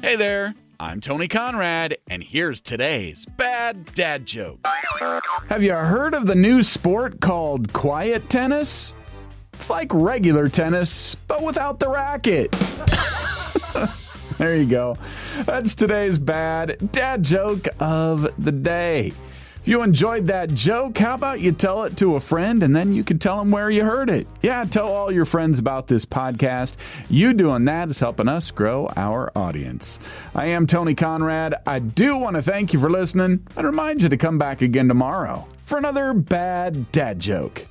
Hey there, I'm Tony Conrad, and here's today's bad dad joke. Have you heard of the new sport called quiet tennis? It's like regular tennis, but without the racket. there you go. That's today's bad dad joke of the day. You enjoyed that joke, how about you tell it to a friend and then you can tell them where you heard it? Yeah, tell all your friends about this podcast. You doing that is helping us grow our audience. I am Tony Conrad. I do want to thank you for listening and remind you to come back again tomorrow for another bad dad joke.